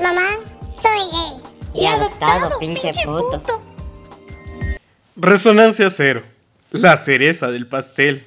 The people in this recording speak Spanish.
Mamá, soy gay. Y adoptado, pinche puto. Resonancia cero. La cereza del pastel.